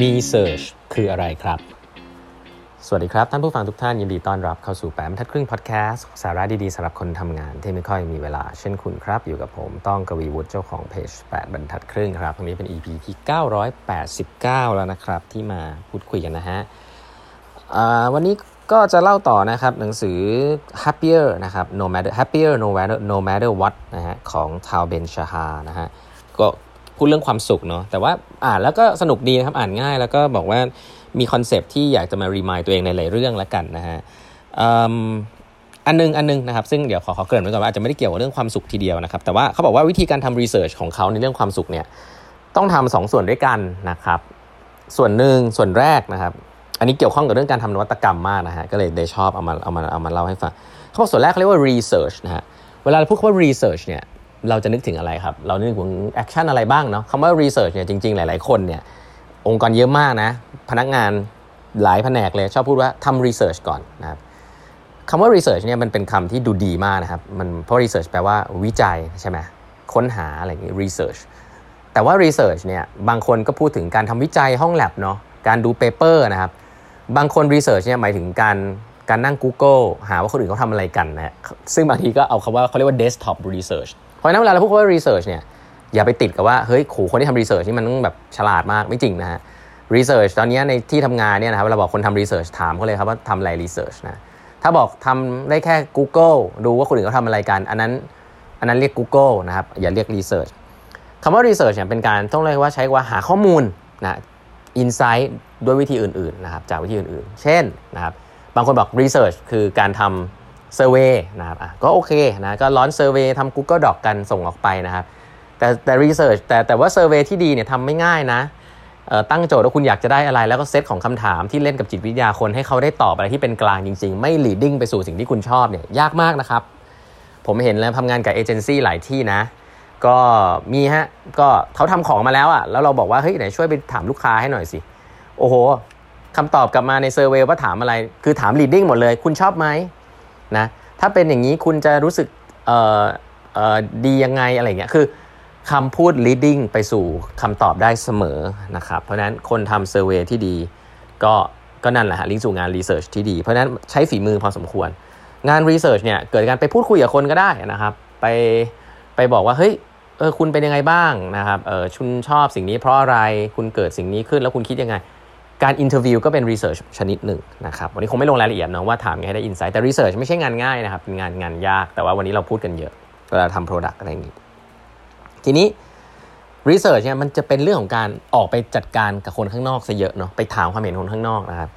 มี Search คืออะไรครับ สวัสดีครับ ท่านผู้ฟังทุกท่านยินดีต้อนรับเข้าสู่แปมทัดครึ่งพอดแคสต์สาระดีๆสำหรับคนทำงานที่ไม่ค่อยมีเวลา เช่นคุณครับ อยู่กับผมต้องกวีวุฒิเจ้าของเพจ 8 บรรทัดครึ่งครับตรงนี้เป็น EP ที่ 989 แล้วนะครับ ที่มาพูดคุยกันนะฮะวันนี้ก็จะเล่าต่อนะครับ หนังสือ happier นะครับ no matter happier no matter no matter what นะฮะของทาวเบนชาฮานะฮะก็ พูดเรื่องความสุขเนาะแต่ว่าอ่านแล้วก็สนุกดีนะครับอ่านง่ายแล้วก็บอกว่ามีคอนเซปที่อยากจะมารีมายตัวเองในหลายเรื่องแล้วกันนะฮะอันนึงอันนึงนะครับซึ่งเดี๋ยวขอขอเกริ่นไว้ก่อนว่าอาจจะไม่ได้เกี่ยวกับเรื่องความสุขทีเดียวนะครับแต่ว่าเขาบอกว่าวิธีการทำรีเสิร์ชของเขาในเรื่องความสุขเนี่ยต้องทำสองส่วนด้วยกันนะครับ ส่วนหนึ่งส่วนแรกนะครับ อันนี้เกี่ยวข้องกับเรื่องการทำนวัตกรรมมากนะฮะก็เลยได้ชอบเอามาเอามาเอามาเล่าให้ฟังเขาบอกส่วนแรกเขาเรียกว่า research นะฮะเวลาเราพูดคำว่า research เนี่ย เราจะนึกถึงอะไรครับ เรานึกถึงแอคชั่นอะไรบ้างเนาะคำว่า research เนี่ยจริงๆ หลาย ๆ คนเนี่ยองค์กรเยอะมากนะ พนักงานหลายแผนกเลย ชอบพูดว่าทำ research ก่อนนะครับคำว่า research เนี่ยมันเป็นคำที่ดูดีมากนะครับมันเพราะ research แปลว่าวิจัยใช่ไหมค้นหาอะไรอย่างนี้ research แต่ว่า research เนี่ยบางคนก็พูดถึงการทำวิจัยห้องแลบเนาะการดู paper นะครับ บางคน research เนี่ยหมายถึงการการนั่ง Google หาว่าคนอื่นเขาทำอะไรกันนะซึ่งบางทีก็เอาคำว่าเขาเรียกว่า desktop research ราะนั้นเวลาเราพูดว่า research เนี่ยอย่าไปติดกับว่าเฮ้ยขูคนที่ทำ research นี่มันต้องแบบฉลาดมากไม่จริงนะฮะ research ตอนนี้ในที่ทำงานเนี่ยนะครับเราบอกคนทำ research ถามเขาเลยครับว่าทำอะไร research นะถ้าบอกทำได้แค่ Google ดูว่าคนอื่นเขาทำอะไรกัน อันนั้นอันนั้นเรียก Google นะครับอย่าเรียก research คำว่า research เนี่ยเป็นการต้องเรียกว่าใช้ว่าหาข้อมูลนะ insight ด้วยวิธีอื่นๆนะครับจากวิธีอื่นๆ เช่นนะครับบางคนบอก research คือการทำ survey นะครับก็โอเคนะก็ร้อน survey ทำ Google Doc กันส่งออกไปนะครับแต่แต่ research แต่แต่ว่า survey ที่ดีเนี่ยทำไม่ง่ายนะตั้งโจทย์ว่าคุณอยากจะได้อะไร แล้วก็เซตของคำถามที่เล่นกับจิตวิทยาคนให้เขาได้ตอบอะไรที่เป็นกลางจริง ๆ ไม่ leading ไปสู่สิ่งที่คุณชอบเนี่ยยากมากนะครับ ผมเห็นแล้วทำงานกับเอเจนซี่หลายที่นะ ก็มีฮะก็เขาทำของมาแล้วอะ่ะแล้วเราบอกว่าเฮ้ยไหนช่วยไปถามลูกค้าให้หน่อยสิ โอ้โหคำตอบกลับมาในเซอร์เวยว่าถามอะไร คือถาม leading หมดเลย คุณชอบไหม นะถ้าเป็นอย่างนี้คุณจะรู้สึกเออเออดียังไงอะไรเงี้ยคือคำพูด leading ไปสู่คำตอบได้เสมอนะครับเพราะนั้นคนทำเซอร์เวยที่ดีก็ก็นั่นแหละฮะลิงก์สู่งานรีเสิร์ชที่ดีเพราะนั้นใช้ฝีมือพอสมควร งาน research เนี่ยเกิดการไปพูดคุยกับคนก็ได้นะครับ ไปไปบอกว่าเฮ้ยเออคุณเป็นยังไงบ้างนะครับเออคุณชอบสิ่งนี้เพราะอะไรคุณเกิดสิ่งนี้ขึ้นแล้วคุณคิดยังไง การ interview ก็เป็น research ชนิดหนึ่งนะครับวันนี้คงไม่ลงรายละเอียดเนาะว่าถามไงให้ได้ insight แต่ research ไม่ใช่งานง่ายนะครับเป็นงานงานยากแต่ว่าวันนี้เราพูดกันเยอะเวลาทำ product อะไรอย่างนี้ ทีนี้ research เนี่ยมันจะเป็นเรื่องของการออกไปจัดการกับคนข้างนอกซะเยอะเนาะไปถามความเห็นคนข้างนอกนะครับ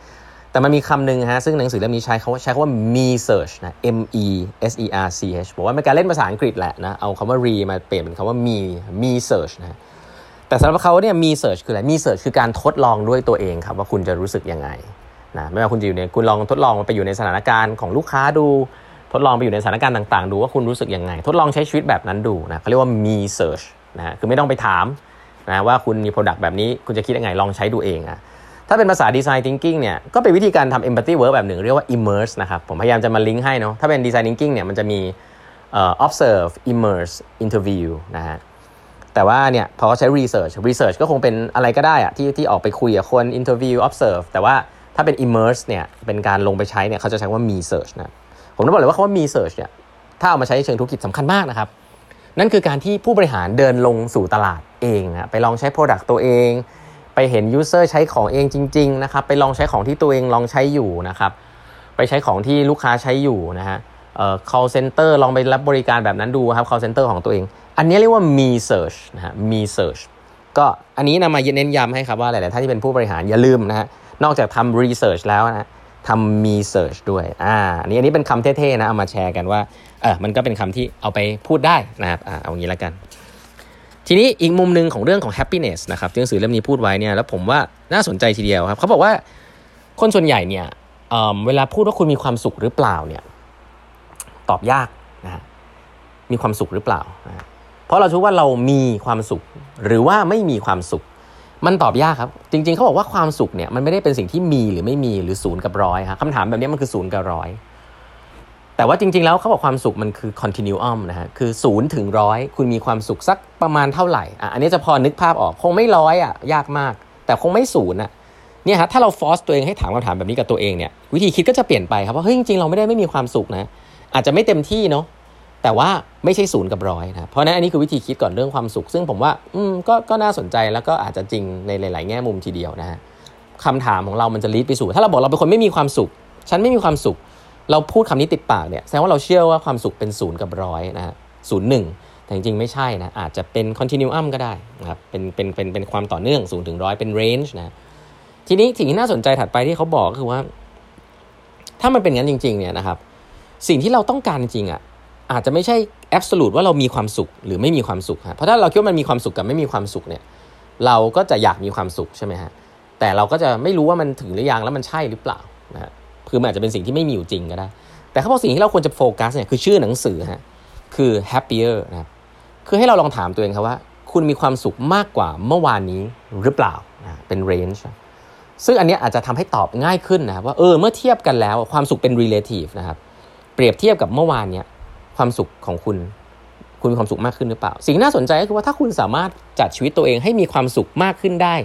แต่มันมีคำหนึ่งฮะซึ่งหนังสือเล่มนี้ใช้เขาใช้คำว่า me search นะ m e s e a r c h บอกว่าเป็นการเล่นภาษาอังกฤษแหละนะเอาคำว่า re มาเปลี่ยนเป็นคำว่า me me search นะ แต่สำหรับเขาเนี่ย me search คืออะไร me search คือการทดลองด้วยตัวเองครับว่าคุณจะรู้สึกยังไงนะไม่ว่าคุณจะอยู่ในคุณลองทดลองไปอยู่ในสถานการณ์ของลูกค้าดู ทดลองไปอยู่ในสถานการณ์ต่างๆ ดูว่าคุณรู้สึกยังไง ทดลองใช้ชีวิตแบบนั้นดูนะเขาเรียกว่า me search นะคือไม่ต้องไปถามนะว่าคุณมี product แบบนี้คุณจะคิดยังไงลองใช้ดูเองอะถ้าเป็นภาษาดีไซน์ทิงกิ้งเนี่ยก็เป็นวิธีการทำ empathy work แบบหนึ่งเรียกว่า immerse นะครับผมพยายามจะมาลิงก์ให้เนาะถ้าเป็นดีไซน์ทิงกิ้งเนี่ยมันจะมี observe immerse interview นะฮะ แต่ว่าเนี่ยพอเขาใช้ research research ก็คงเป็นอะไรก็ได้อะที่ที่ออกไปคุยกับคน interview observe แต่ว่าถ้าเป็น immerse เนี่ยเป็นการลงไปใช้เนี่ยเขาจะใช้ว่ามี search นะผมต้องบอกเลยว่าคาว่ามี search เนี่ยถ้าเอามาใช้เชิงธุรกิจสำคัญมากนะครับนั่นคือการที่ผู้บริหารเดินลงสู่ตลาดเองนะไปลองใช้ product ตัวเอง ไปเห็น user ใช้ของเองจริง ๆ นะครับ ไปลองใช้ของที่ตัวเองลองใช้อยู่นะครับ ไปใช้ของที่ลูกค้าใช้อยู่นะฮะ call center ลองไปรับบริการแบบนั้นดูครับ call center ของตัวเอง อันนี้เรียกว่ามี search นะฮะมี search ก็อันนี้นำมาเน้นย้ำให้ครับว่าหลายๆท่านที่เป็นผู้บริหารอย่าลืมนะฮะนอกจากทำ research แล้วนะทำมี search ด้วยอ่าอันนี้อันนี้เป็นคำเท่ๆนะเอามาแชร์กันว่าเออมันก็เป็นคำที่เอาไปพูดได้นะครับอ่าเอางี้แล้วกัน ทีนี้อีกมุมหนึ่งของเรื่องของ happiness นะครับที่หนังสือเล่มนี้พูดไว้เนี่ยแล้วผมว่าน่าสนใจทีเดียวครับเขาบอกว่าคนส่วนใหญ่เนี่ยเเวลาพูดว่าคุณมีความสุขหรือเปล่าเนี่ย ตอบยากนะฮะมีความสุขหรือเปล่านะเพราะเราคิดว่าเรามีความสุขหรือว่าไม่มีความสุข มันตอบยากครับ จริง ๆเขาบอกว่าความสุขเนี่ยมันไม่ได้เป็นสิ่งที่มีหรือไม่มีหรือศูนย์กับร้อยครับคำถามแบบนี้มันคือศูนย์กับร้อยแต่ว่าจริง ๆ แล้วเขาบอกความสุขมันคือ continuum นะฮะคือศูนย์ถึงร้อยคุณมีความสุขสักประมาณเท่าไหร่อะอันนี้จะพอนึกภาพออกคงไม่ร้อยอะยากมาก แต่คงไม่ศูนย์อะเนี่ยฮะถ้าเราฟอสตัวเองให้ถามคำถามแบบนี้กับตัวเองเนี่ยวิธีคิดก็จะเปลี่ยนไปครับว่าเฮ้ยจริงๆเราไม่ได้ไม่มีความสุขนะ อาจจะไม่เต็มที่เนาะแต่ว่าไม่ใช่ศูนย์กับร้อยนะเพราะนั้นอันนี้คือวิธีคิดก่อนเรื่องความสุข ซึ่งผมว่า อืมก็ก็น่าสนใจแล้วก็อาจจะจริงในหลาย ๆ แง่มุมทีเดียวนะฮะคำถามของเรามันจะลีดไปสู่ ถ้าเราบอกเราเป็นคนไม่มีความสุข ฉันไม่มีความสุข เราพูดคำนี้ติดปากเนี่ยแสดงว่าเราเชื่อว่าความสุขเป็นศูนย์กับร้อยนะฮะศูนย์หนึ่งแต่จริงๆ ไม่ใช่นะ อาจจะเป็น continuum ก็ได้นะครับเป็นเป็นเป็นเป็นความต่อเนื่องศูนย์ถึงร้อยเป็น range นะทีนี้สิ่งที่น่าสนใจถัดไปที่เขาบอกก็คือว่า ถ้ามันเป็นงั้นจริง ๆ เนี่ยนะครับ สิ่งที่เราต้องการจริงอะอาจจะไม่ใช่แอบสูตว่าเรามีความสุขหรือไม่มีความสุขฮะเพราะถ้าเราคิดว่ามันมีความสุขกับไม่มีความสุขเนี่ยเราก็จะอยากมีความสุขใช่ไหมฮะแต่เราก็จะไม่รู้ว่ามันถึงหรือยังแล้วมันใช่หรือเปล่านะฮะคือมันอาจจะเป็นสิ่งที่ไม่มีอยู่จริงก็ได้ แต่เขาบอกสิ่งที่เราควรจะโฟกัสเนี่ยคือชื่อหนังสือฮะคือ happier นะครับคือให้เราลองถามตัวเองครับว่า คุณมีความสุขมากกว่าเมื่อวานนี้หรือเปล่านะเป็น range ซึ่งอันนี้อาจจะทำให้ตอบง่ายขึ้นนะครับว่าเออเมื่อเทียบกันแล้วความสุขเป็น relative นะครับ เปรียบเทียบกับเมื่อวานเนี้ยความสุขของคุณ คุณมีความสุขมากขึ้นหรือเปล่า สิ่งน่าสนใจก็คือว่าถ้าคุณสามารถจัดชีวิตตัวเองให้มีความสุขมากขึ้นได้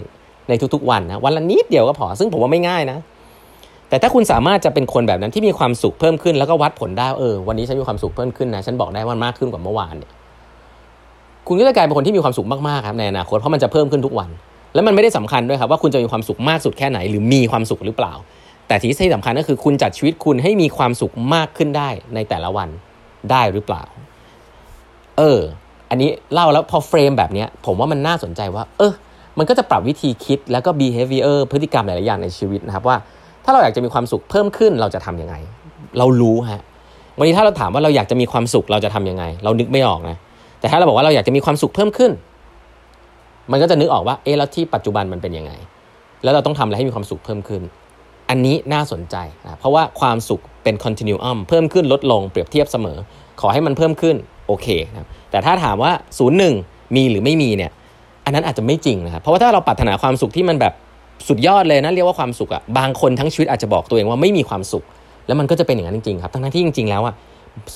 ในทุกๆวันนะวันละนิดเดียวก็พอซึ่งผมว่าไม่ง่ายนะ แต่ถ้าคุณสามารถจะเป็นคนแบบนั้นที่มีความสุขเพิ่มขึ้นแล้วก็วัดผลได้เออวันนี้ฉันมีความสุขเพิ่มขึ้นนะฉันบอกได้ว่ามากขึ้นกว่าเมื่อวานเนี่ยคุณก็จะกลายเป็นคนที่มีความสุขมากๆครับในอนาคตเพราะมันจะเพิ่มขึ้นทุกวัน แล้วมันไม่ได้สำคัญด้วยครับว่าคุณจะมีความสุขมากสุดแค่ไหน หรือมีความสุขหรือเปล่า แต่ที่สำคัญก็คือคุณจัดชีวิตคุณให้มีความสุขมากขึ้นได้ในแต่ละวันได้หรือเปล่า เออ อันนี้เล่าแล้วพอเฟรมแบบนี้ผมว่ามันน่าสนใจว่า เออ มันก็จะปรับวิธีคิดแล้วก็ behavior พฤติกรรมหลายๆอย่างในชีวิตนะครับว่า ถ้าเราอยากจะมีความสุขเพิ่มขึ้นเราจะทํำยังไง เรารู้ฮะ วันนี้ถ้าเราถามว่าเราอยากจะมีความสุขเราจะทํำยังไง เรานึกไม่ออกนะ แต่ถ้าเราบอกว่าเราอยากจะมีความสุขเพิ่มขึ้น มันก็จะนึกออกว่า เออแล้วที่ปัจจุบันมันเป็นยังไง แล้วเราต้องทำอะไรให้มีความสุขเพิ่มขึ้น อันนี้น่าสนใจนะเพราะว่าความสุขเป็น continuum เพิ่มขึ้นลดลงเปรียบเทียบเสมอ ขอให้มันเพิ่มขึ้นโอเคนะแต่ถ้าถามว่าศูนย์หนึ่งมีหรือไม่มีเนี่ยอันนั้นอาจจะไม่จริงนะครับเพราะว่าถ้าเราปรารถนาความสุขที่มันแบบสุดยอดเลยนะเรียกว่าความสุขอะบางคนทั้งชีวิตอาจจะบอกตัวเองว่าไม่มีความสุข แล้วมันก็จะเป็นอย่างนั้นจริงๆครับทั้งที่จริงๆแล้วอะ่ะ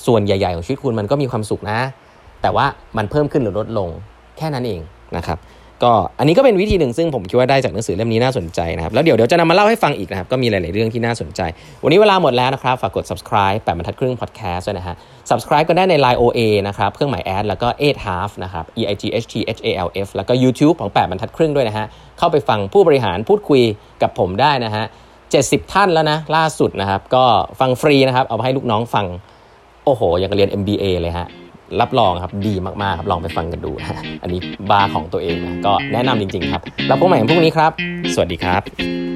ส่วนใหญ่ ๆ ของชีวิตคุณมันก็มีความสุขนะ แต่ว่ามันเพิ่มขึ้นหรือลดลงแค่นั้นเองนะครับ ก็อันนี้ก็เป็นวิธีหนึ่งซึ่งผมคิดว่าได้จากหนังสือเล่มนี้น่าสนใจนะครับ แล้วเดี๋ยวเดี๋ยวจะนำมาเล่าให้ฟังอีกนะครับ ก็มีหลาย ๆ เรื่องที่น่าสนใจ วันนี้เวลาหมดแล้วนะครับ ฝากกด subscribe แปดบรรทัดครึ่ง podcast ด้วยนะฮะ subscribe ก็ได้ใน Line OA นะครับ เครื่องหมายแอดแล้วก็ eight half นะครับ e i g h t h a l f แล้วก็ YouTube ของแปดบรรทัดครึ่งด้วยนะฮะ เข้าไปฟังผู้บริหารพูดคุยกับผมได้นะฮะ70 ท่านแล้วนะล่าสุดนะครับก็ฟังฟรีนะครับเอาไปให้ลูกน้องฟังโอ้โหยังเรียน MBA เลยฮะ รับรองครับดีมากๆครับลองไปฟังกันดูนะอันนี้บาร์ของตัวเองนะก็แนะนำจริง ๆ ครับ แล้วพบใหม่พรุ่งนี้ครับ สวัสดีครับ